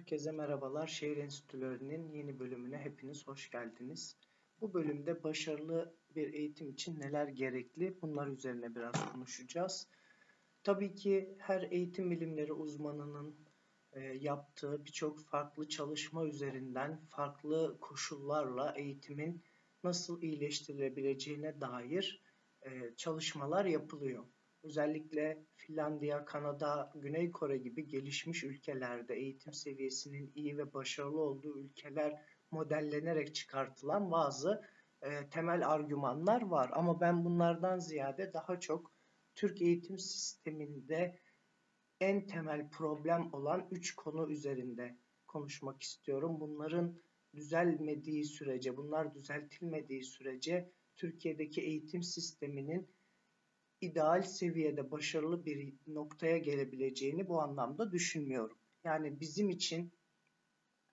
Herkese merhabalar. Şehir Enstitülerinin yeni bölümüne hepiniz hoş geldiniz. Bu bölümde başarılı bir eğitim için neler gerekli bunlar üzerine biraz konuşacağız. Tabii ki her eğitim bilimleri uzmanının e, yaptığı birçok farklı çalışma üzerinden farklı koşullarla eğitimin nasıl iyileştirilebileceğine dair e, çalışmalar yapılıyor. Özellikle Finlandiya, Kanada, Güney Kore gibi gelişmiş ülkelerde eğitim seviyesinin iyi ve başarılı olduğu ülkeler modellenerek çıkartılan bazı e, temel argümanlar var. Ama ben bunlardan ziyade daha çok Türk eğitim sisteminde en temel problem olan üç konu üzerinde konuşmak istiyorum. Bunların düzelmediği sürece, bunlar düzeltilmediği sürece Türkiye'deki eğitim sisteminin ideal seviyede başarılı bir noktaya gelebileceğini bu anlamda düşünmüyorum. Yani bizim için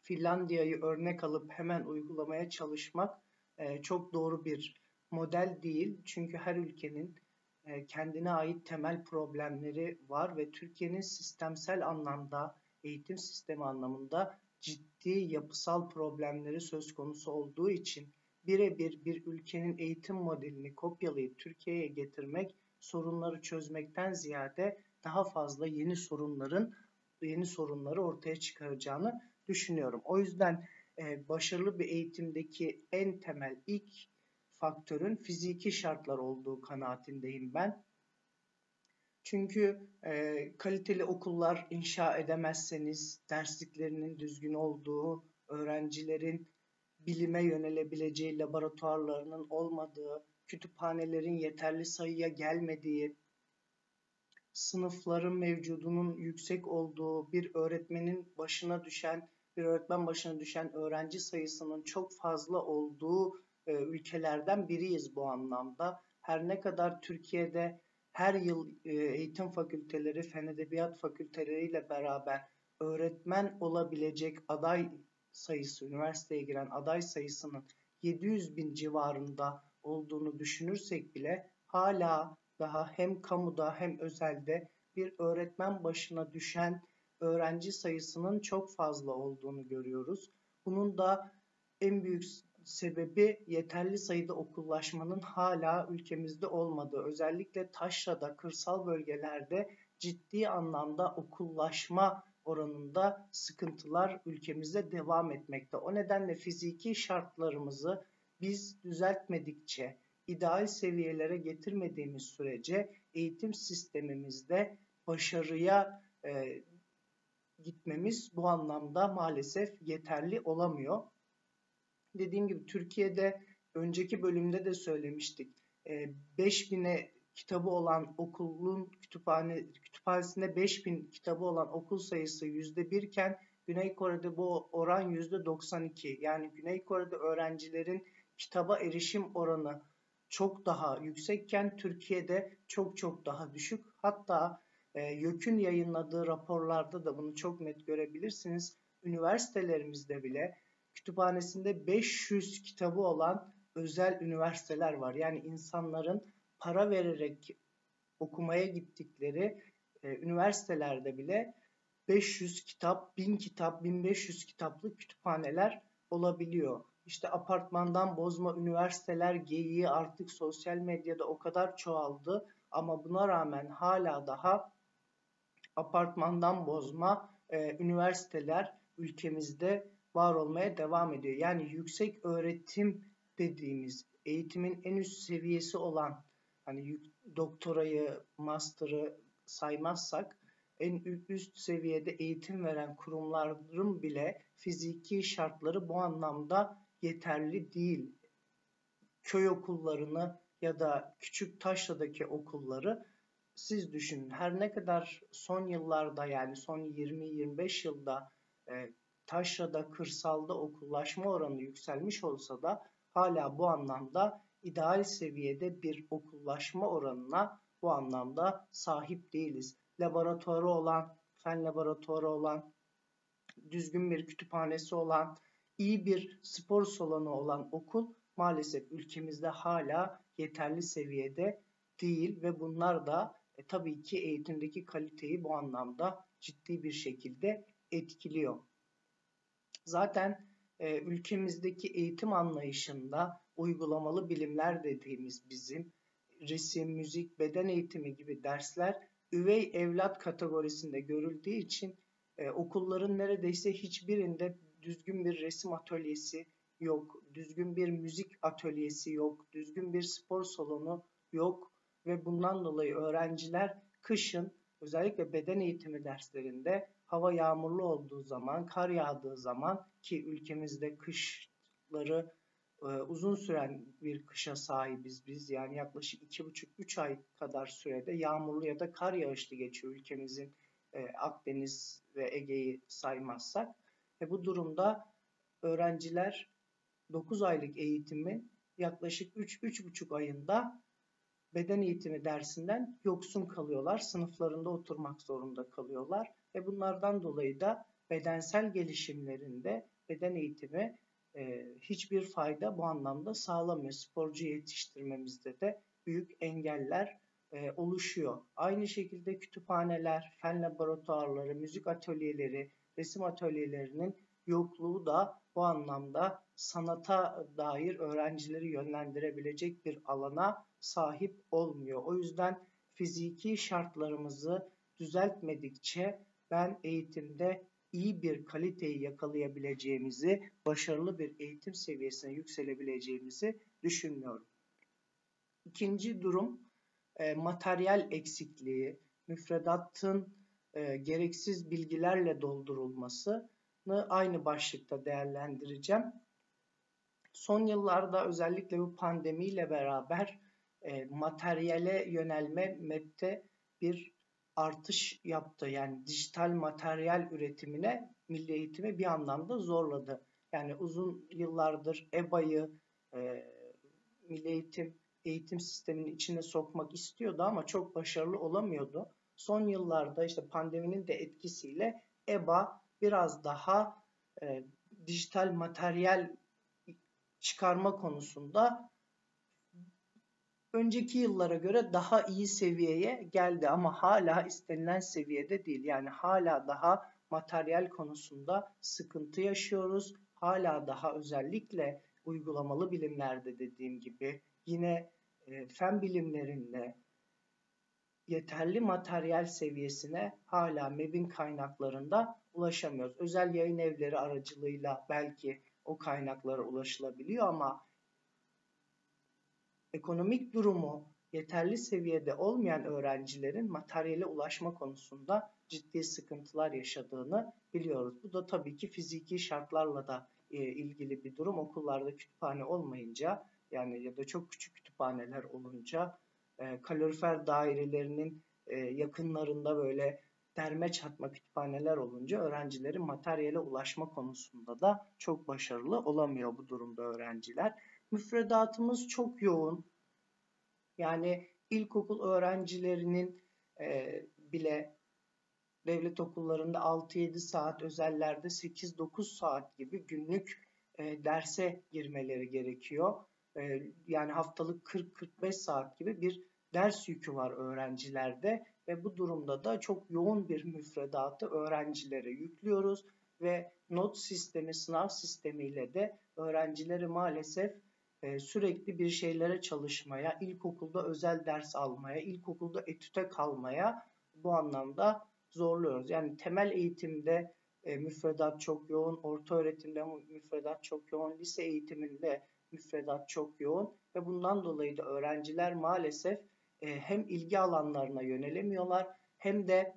Finlandiya'yı örnek alıp hemen uygulamaya çalışmak e, çok doğru bir model değil. Çünkü her ülkenin e, kendine ait temel problemleri var ve Türkiye'nin sistemsel anlamda, eğitim sistemi anlamında ciddi yapısal problemleri söz konusu olduğu için birebir bir ülkenin eğitim modelini kopyalayıp Türkiye'ye getirmek sorunları çözmekten ziyade daha fazla yeni sorunların yeni sorunları ortaya çıkaracağını düşünüyorum. O yüzden e, başarılı bir eğitimdeki en temel ilk faktörün fiziki şartlar olduğu kanaatindeyim ben. Çünkü e, kaliteli okullar inşa edemezseniz, dersliklerinin düzgün olduğu, öğrencilerin bilime yönelebileceği laboratuvarlarının olmadığı, kütüphanelerin yeterli sayıya gelmediği, sınıfların mevcudunun yüksek olduğu, bir öğretmenin başına düşen, bir öğretmen başına düşen öğrenci sayısının çok fazla olduğu e, ülkelerden biriyiz bu anlamda. Her ne kadar Türkiye'de her yıl e, eğitim fakülteleri, fen edebiyat fakülteleriyle beraber öğretmen olabilecek aday sayısı, üniversiteye giren aday sayısının 700 bin civarında olduğunu düşünürsek bile hala daha hem kamuda hem özelde bir öğretmen başına düşen öğrenci sayısının çok fazla olduğunu görüyoruz. Bunun da en büyük sebebi yeterli sayıda okullaşmanın hala ülkemizde olmadığı. Özellikle taşrada, kırsal bölgelerde ciddi anlamda okullaşma oranında sıkıntılar ülkemizde devam etmekte. O nedenle fiziki şartlarımızı biz düzeltmedikçe, ideal seviyelere getirmediğimiz sürece eğitim sistemimizde başarıya e, gitmemiz bu anlamda maalesef yeterli olamıyor. Dediğim gibi Türkiye'de önceki bölümde de söylemiştik. E, 5000'e kitabı olan okulun kütüphane kütüphanesinde 5000 kitabı olan okul sayısı %1 iken Güney Kore'de bu oran %92. Yani Güney Kore'de öğrencilerin kitaba erişim oranı çok daha yüksekken Türkiye'de çok çok daha düşük. Hatta e, YÖK'ün yayınladığı raporlarda da bunu çok net görebilirsiniz. Üniversitelerimizde bile kütüphanesinde 500 kitabı olan özel üniversiteler var. Yani insanların para vererek okumaya gittikleri e, üniversitelerde bile 500 kitap, 1000 kitap, 1500 kitaplık kütüphaneler olabiliyor. İşte apartmandan bozma üniversiteler geyiği artık sosyal medyada o kadar çoğaldı ama buna rağmen hala daha apartmandan bozma e, üniversiteler ülkemizde var olmaya devam ediyor. Yani yüksek öğretim dediğimiz eğitimin en üst seviyesi olan hani doktorayı, master'ı saymazsak en üst seviyede eğitim veren kurumların bile fiziki şartları bu anlamda yeterli değil. Köy okullarını ya da küçük taşradaki okulları siz düşünün. Her ne kadar son yıllarda yani son 20-25 yılda e, taşrada, kırsalda okullaşma oranı yükselmiş olsa da hala bu anlamda ideal seviyede bir okullaşma oranına bu anlamda sahip değiliz. Laboratuvarı olan, fen laboratuvarı olan, düzgün bir kütüphanesi olan, iyi bir spor salonu olan okul maalesef ülkemizde hala yeterli seviyede değil ve bunlar da e, tabii ki eğitimdeki kaliteyi bu anlamda ciddi bir şekilde etkiliyor. Zaten e, ülkemizdeki eğitim anlayışında uygulamalı bilimler dediğimiz bizim resim, müzik, beden eğitimi gibi dersler üvey evlat kategorisinde görüldüğü için e, okulların neredeyse hiçbirinde düzgün bir resim atölyesi yok, düzgün bir müzik atölyesi yok, düzgün bir spor salonu yok ve bundan dolayı öğrenciler kışın özellikle beden eğitimi derslerinde hava yağmurlu olduğu zaman, kar yağdığı zaman ki ülkemizde kışları e, uzun süren bir kışa sahibiz biz. Yani yaklaşık 2,5-3 ay kadar sürede yağmurlu ya da kar yağışlı geçiyor ülkemizin e, Akdeniz ve Ege'yi saymazsak. Ve bu durumda öğrenciler 9 aylık eğitimin yaklaşık 3-3,5 ayında beden eğitimi dersinden yoksun kalıyorlar. Sınıflarında oturmak zorunda kalıyorlar ve bunlardan dolayı da bedensel gelişimlerinde beden eğitimi e, hiçbir fayda bu anlamda sağlamıyor. Sporcu yetiştirmemizde de büyük engeller e, oluşuyor. Aynı şekilde kütüphaneler, fen laboratuvarları, müzik atölyeleri, resim atölyelerinin yokluğu da bu anlamda sanata dair öğrencileri yönlendirebilecek bir alana sahip olmuyor. O yüzden fiziki şartlarımızı düzeltmedikçe ben eğitimde iyi bir kaliteyi yakalayabileceğimizi, başarılı bir eğitim seviyesine yükselebileceğimizi düşünmüyorum. İkinci durum e, materyal eksikliği, müfredatın e, gereksiz bilgilerle doldurulmasını aynı başlıkta değerlendireceğim. Son yıllarda özellikle bu pandemiyle beraber e, materyale yönelme MEB'de bir artış yaptı. Yani dijital materyal üretimine milli eğitimi bir anlamda zorladı. Yani uzun yıllardır EBA'yı e, milli eğitim eğitim sisteminin içine sokmak istiyordu ama çok başarılı olamıyordu. Son yıllarda işte pandeminin de etkisiyle EBA biraz daha e, dijital materyal çıkarma konusunda önceki yıllara göre daha iyi seviyeye geldi ama hala istenilen seviyede değil. Yani hala daha materyal konusunda sıkıntı yaşıyoruz. Hala daha özellikle uygulamalı bilimlerde dediğim gibi yine e, fen bilimlerinde yeterli materyal seviyesine hala MEB'in kaynaklarında ulaşamıyoruz. Özel yayın evleri aracılığıyla belki o kaynaklara ulaşılabiliyor ama ekonomik durumu yeterli seviyede olmayan öğrencilerin materyale ulaşma konusunda ciddi sıkıntılar yaşadığını biliyoruz. Bu da tabii ki fiziki şartlarla da e, ilgili bir durum. Okullarda kütüphane olmayınca yani ya da çok küçük kütüphaneler olunca e, kalorifer dairelerinin e, yakınlarında böyle derme çatma kütüphaneler olunca öğrencilerin materyale ulaşma konusunda da çok başarılı olamıyor bu durumda öğrenciler. Müfredatımız çok yoğun. Yani ilkokul öğrencilerinin e, bile devlet okullarında 6-7 saat, özellerde 8-9 saat gibi günlük e, derse girmeleri gerekiyor. E, yani haftalık 40-45 saat gibi bir ders yükü var öğrencilerde ve bu durumda da çok yoğun bir müfredatı öğrencilere yüklüyoruz ve not sistemi, sınav sistemiyle de öğrencileri maalesef e, sürekli bir şeylere çalışmaya, ilkokulda özel ders almaya, ilkokulda etüte kalmaya bu anlamda zorluyoruz. Yani temel eğitimde e, müfredat çok yoğun, orta öğretimde müfredat çok yoğun, lise eğitiminde müfredat çok yoğun ve bundan dolayı da öğrenciler maalesef e, hem ilgi alanlarına yönelemiyorlar hem de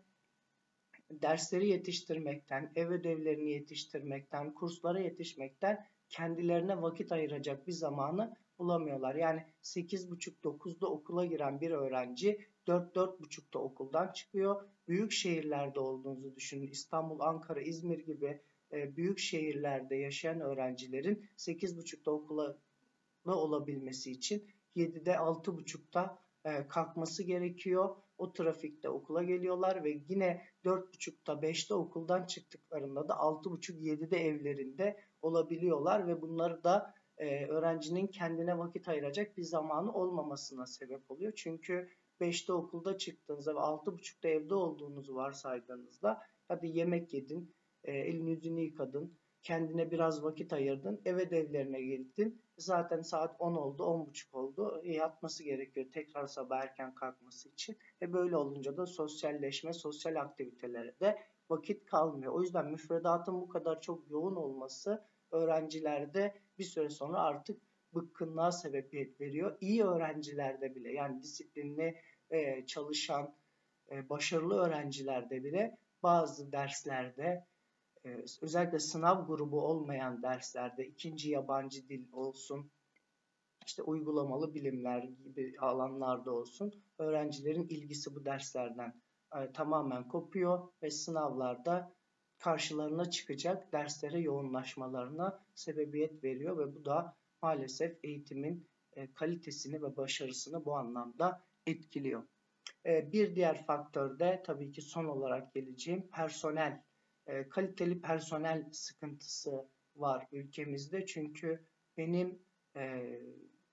dersleri yetiştirmekten, ev ödevlerini yetiştirmekten, kurslara yetişmekten kendilerine vakit ayıracak bir zamanı bulamıyorlar. Yani 8.30-9'da okula giren bir öğrenci 4-4.30'da okuldan çıkıyor. Büyük şehirlerde olduğunuzu düşünün. İstanbul, Ankara, İzmir gibi e, büyük şehirlerde yaşayan öğrencilerin 8.30'da okula olabilmesi için 7'de 6.30'da e, kalkması gerekiyor. O trafikte okula geliyorlar ve yine 4.30'da 5'te okuldan çıktıklarında da 6.30-7'de evlerinde olabiliyorlar ve bunları da e, öğrencinin kendine vakit ayıracak bir zamanı olmamasına sebep oluyor. Çünkü 5'te okulda çıktığınızda ve 6.30'da evde olduğunuzu varsaydığınızda hadi yemek yedin, e, elini yüzünü yıkadın, kendine biraz vakit ayırdın, eve devlerine gittin. Zaten saat 10 oldu, 10.30 oldu. E, yatması gerekiyor tekrar sabah erken kalkması için. E böyle olunca da sosyalleşme, sosyal aktivitelere de vakit kalmıyor. O yüzden müfredatın bu kadar çok yoğun olması öğrencilerde bir süre sonra artık bıkkınlığa sebebiyet veriyor. İyi öğrencilerde bile yani disiplinli e, çalışan, e, başarılı öğrencilerde bile bazı derslerde özellikle sınav grubu olmayan derslerde ikinci yabancı dil olsun, işte uygulamalı bilimler gibi alanlarda olsun öğrencilerin ilgisi bu derslerden e, tamamen kopuyor ve sınavlarda karşılarına çıkacak derslere yoğunlaşmalarına sebebiyet veriyor ve bu da maalesef eğitimin e, kalitesini ve başarısını bu anlamda etkiliyor. E, bir diğer faktör de tabii ki son olarak geleceğim personel. E, kaliteli personel sıkıntısı var ülkemizde çünkü benim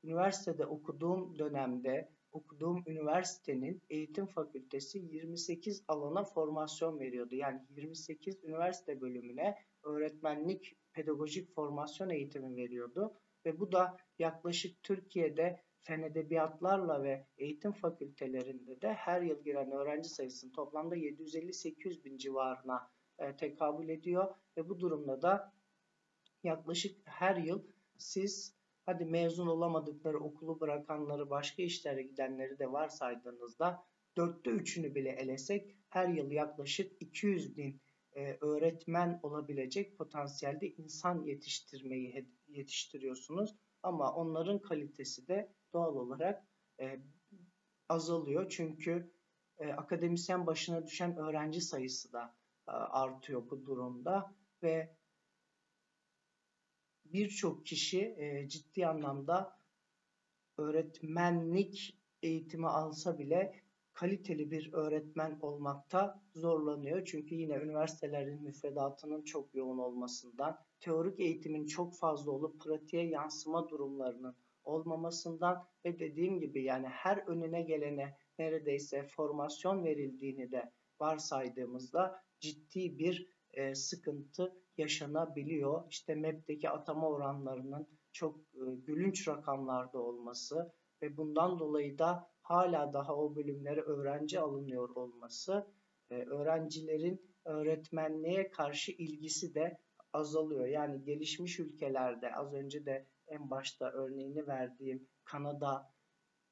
üniversitede okuduğum dönemde okuduğum üniversitenin eğitim fakültesi 28 alana formasyon veriyordu. Yani 28 üniversite bölümüne öğretmenlik, pedagojik formasyon eğitimi veriyordu. Ve bu da yaklaşık Türkiye'de fen edebiyatlarla ve eğitim fakültelerinde de her yıl giren öğrenci sayısının toplamda 750-800 bin civarına e, tekabül ediyor. Ve bu durumda da yaklaşık her yıl siz hadi mezun olamadıkları okulu bırakanları başka işlere gidenleri de varsaydığınızda dörtte üçünü bile elesek her yıl yaklaşık 200 bin e, öğretmen olabilecek potansiyelde insan yetiştirmeyi yetiştiriyorsunuz. Ama onların kalitesi de doğal olarak e, azalıyor. Çünkü akademisyen başına düşen öğrenci sayısı da artıyor bu durumda ve birçok kişi e, ciddi anlamda öğretmenlik eğitimi alsa bile kaliteli bir öğretmen olmakta zorlanıyor. Çünkü yine üniversitelerin müfredatının çok yoğun olmasından, teorik eğitimin çok fazla olup pratiğe yansıma durumlarının olmamasından ve dediğim gibi yani her önüne gelene neredeyse formasyon verildiğini de varsaydığımızda ciddi bir e, sıkıntı yaşanabiliyor. İşte MEP'teki atama oranlarının çok e, gülünç rakamlarda olması ve bundan dolayı da hala daha o bölümlere öğrenci alınıyor olması e, öğrencilerin öğretmenliğe karşı ilgisi de azalıyor. Yani gelişmiş ülkelerde az önce de en başta örneğini verdiğim Kanada,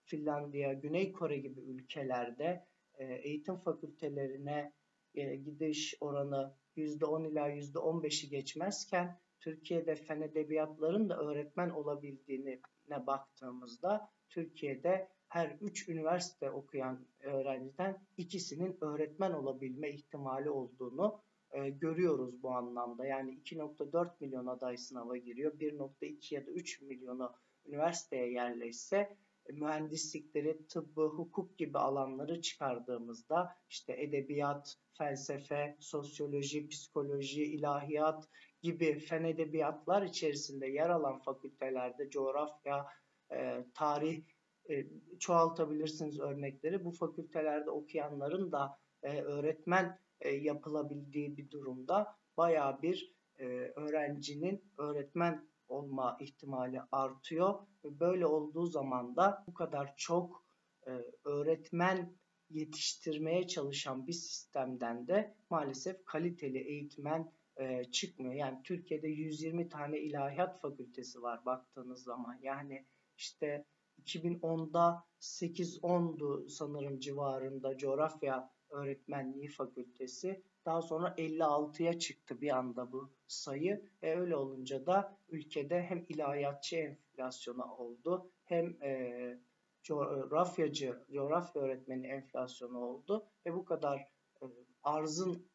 Finlandiya, Güney Kore gibi ülkelerde e, eğitim fakültelerine e, gidiş oranı %10 ila %15'i geçmezken Türkiye'de fen edebiyatların da öğretmen olabildiğine baktığımızda Türkiye'de her 3 üniversite okuyan öğrenciden ikisinin öğretmen olabilme ihtimali olduğunu e, görüyoruz bu anlamda. Yani 2.4 milyon aday sınava giriyor. 1.2 ya da 3 milyonu üniversiteye yerleşse mühendislikleri, tıbbı, hukuk gibi alanları çıkardığımızda işte edebiyat, felsefe, sosyoloji, psikoloji, ilahiyat gibi fen edebiyatlar içerisinde yer alan fakültelerde coğrafya, e, tarih e, çoğaltabilirsiniz örnekleri. Bu fakültelerde okuyanların da e, öğretmen e, yapılabildiği bir durumda baya bir e, öğrencinin öğretmen olma ihtimali artıyor. Ve böyle olduğu zaman da bu kadar çok e, öğretmen yetiştirmeye çalışan bir sistemden de maalesef kaliteli eğitmen e, çıkmıyor. Yani Türkiye'de 120 tane ilahiyat fakültesi var baktığınız zaman. Yani işte 2010'da 8-10'du sanırım civarında coğrafya öğretmenliği fakültesi. Daha sonra 56'ya çıktı bir anda bu sayı. E öyle olunca da ülkede hem ilahiyatçı enflasyonu oldu hem e, coğrafyacı, coğrafya öğretmeni enflasyonu oldu. Ve bu kadar e, arzın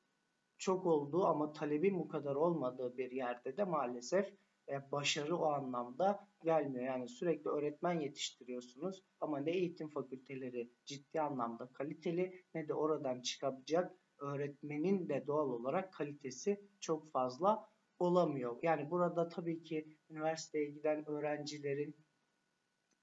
çok olduğu ama talebin bu kadar olmadığı bir yerde de maalesef e, başarı o anlamda gelmiyor. Yani sürekli öğretmen yetiştiriyorsunuz ama ne eğitim fakülteleri ciddi anlamda kaliteli ne de oradan çıkabilecek öğretmenin de doğal olarak kalitesi çok fazla olamıyor. Yani burada tabii ki üniversiteye giden öğrencilerin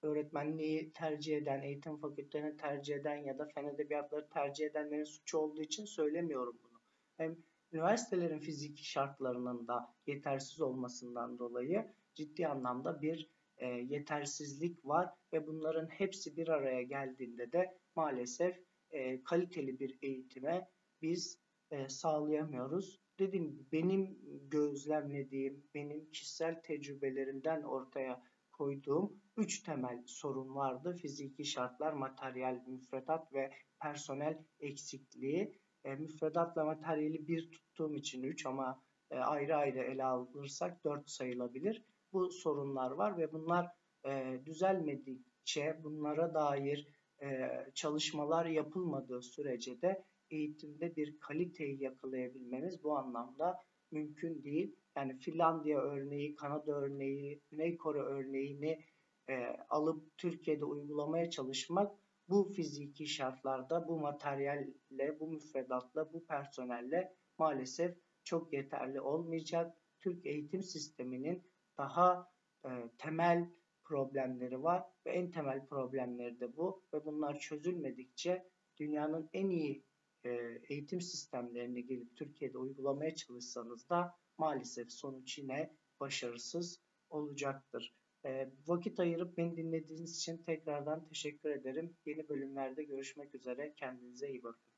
öğretmenliği tercih eden, eğitim fakültelerini tercih eden ya da fen edebiyatları tercih edenlerin suçu olduğu için söylemiyorum bunu. Hem üniversitelerin fiziki şartlarının da yetersiz olmasından dolayı ciddi anlamda bir e, yetersizlik var ve bunların hepsi bir araya geldiğinde de maalesef e, kaliteli bir eğitime biz e, sağlayamıyoruz. Dedim benim gözlemlediğim, benim kişisel tecrübelerimden ortaya koyduğum üç temel sorun vardı. Fiziki şartlar, materyal, müfredat ve personel eksikliği. E, müfredatla materyali bir tuttuğum için üç ama e, ayrı ayrı ele alırsak dört sayılabilir. Bu sorunlar var ve bunlar e, düzelmedikçe bunlara dair e, çalışmalar yapılmadığı sürece de eğitimde bir kaliteyi yakalayabilmemiz bu anlamda mümkün değil. Yani Finlandiya örneği, Kanada örneği, Güney Kore örneğini e, alıp Türkiye'de uygulamaya çalışmak bu fiziki şartlarda, bu materyalle, bu müfredatla, bu personelle maalesef çok yeterli olmayacak. Türk eğitim sisteminin daha e, temel problemleri var ve en temel problemleri de bu ve bunlar çözülmedikçe dünyanın en iyi e, eğitim sistemlerini gelip Türkiye'de uygulamaya çalışsanız da maalesef sonuç yine başarısız olacaktır. E, vakit ayırıp beni dinlediğiniz için tekrardan teşekkür ederim. Yeni bölümlerde görüşmek üzere. Kendinize iyi bakın.